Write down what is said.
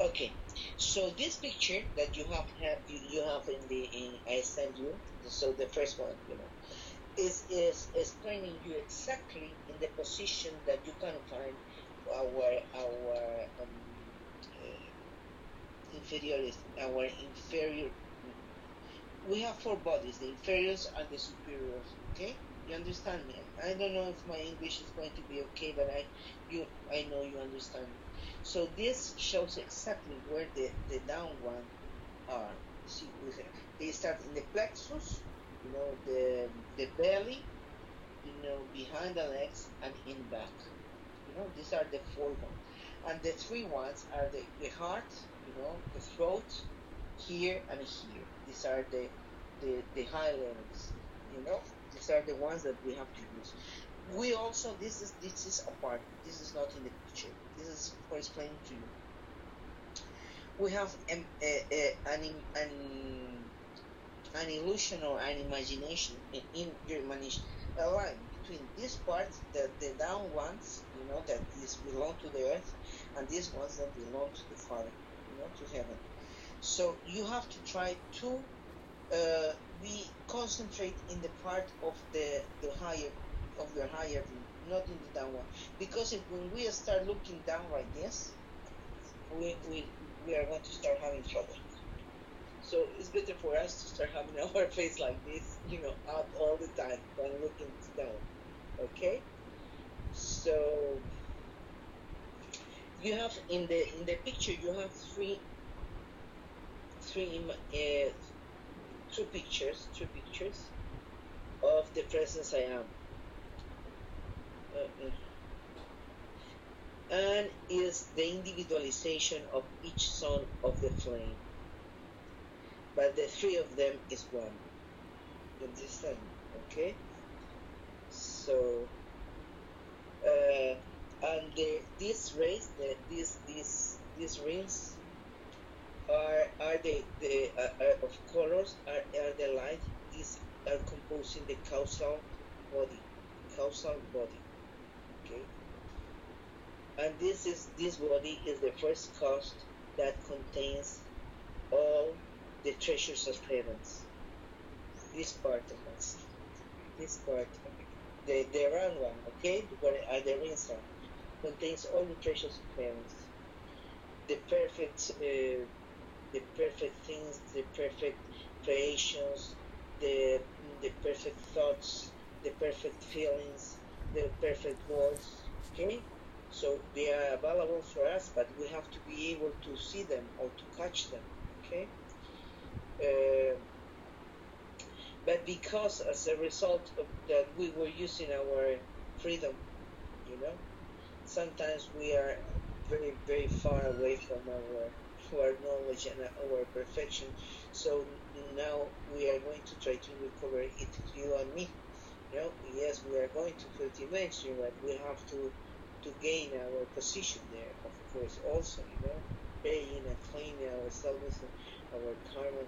Okay, so this picture that you have, have you, you have in the in, I send you. So the first one, you know, is is explaining you exactly in the position that you can find our our um, uh, our inferior. We have four bodies: the inferiors and the superiors. Okay, you understand me? I don't know if my English is going to be okay, but I you I know you understand. So this shows exactly where the, the down one are. See, they start in the plexus, you know, the the belly, you know, behind the legs and in back. You know, these are the four ones. And the three ones are the, the heart, you know, the throat, here and here. These are the the, the high levels, you know. These are the ones that we have to use. We also this is this is a part. This is not in the picture. This is for explaining to you. We have um, an, an, an, an illusion or an imagination in, imagination a line between this part, the, the down ones, you know, that is belong to the earth, and these ones that belong to the Father, you know, to heaven. So you have to try to uh, be concentrate in the part of the the higher of your higher view, not in the down one. Because if when we start looking down like this, we we we are going to start having trouble. So it's better for us to start having our face like this, you know, up all the time than looking down. Okay? So you have in the in the picture you have three three uh, two pictures, two pictures of the presence I am. Uh, and is the individualization of each son of the flame. But the three of them is one. You understand? Okay? So, uh, and the, these rays, the, these these these rings are are the the uh, uh, of are, are the light. These are composing the causal body, causal body. Okay. And this is this body is the first cause that contains all the treasures of heavens. This part of us, this part, the the round one, okay, where are the rings are, contains all the treasures of heavens. The perfect, uh, the perfect things, the perfect creations, the the perfect thoughts, the perfect feelings, the perfect words. Okay, so they are available for us, but we have to be able to see them or to catch them. Okay. Uh, but because as a result of that we were using our freedom, you know, sometimes we are very very far away from our our knowledge and our perfection. So now we are going to try to recover it, you and me. You know, yes, we are going to the dimension, but we have to to gain our position there, of course, also, you know, paying and cleaning ourselves, our karma.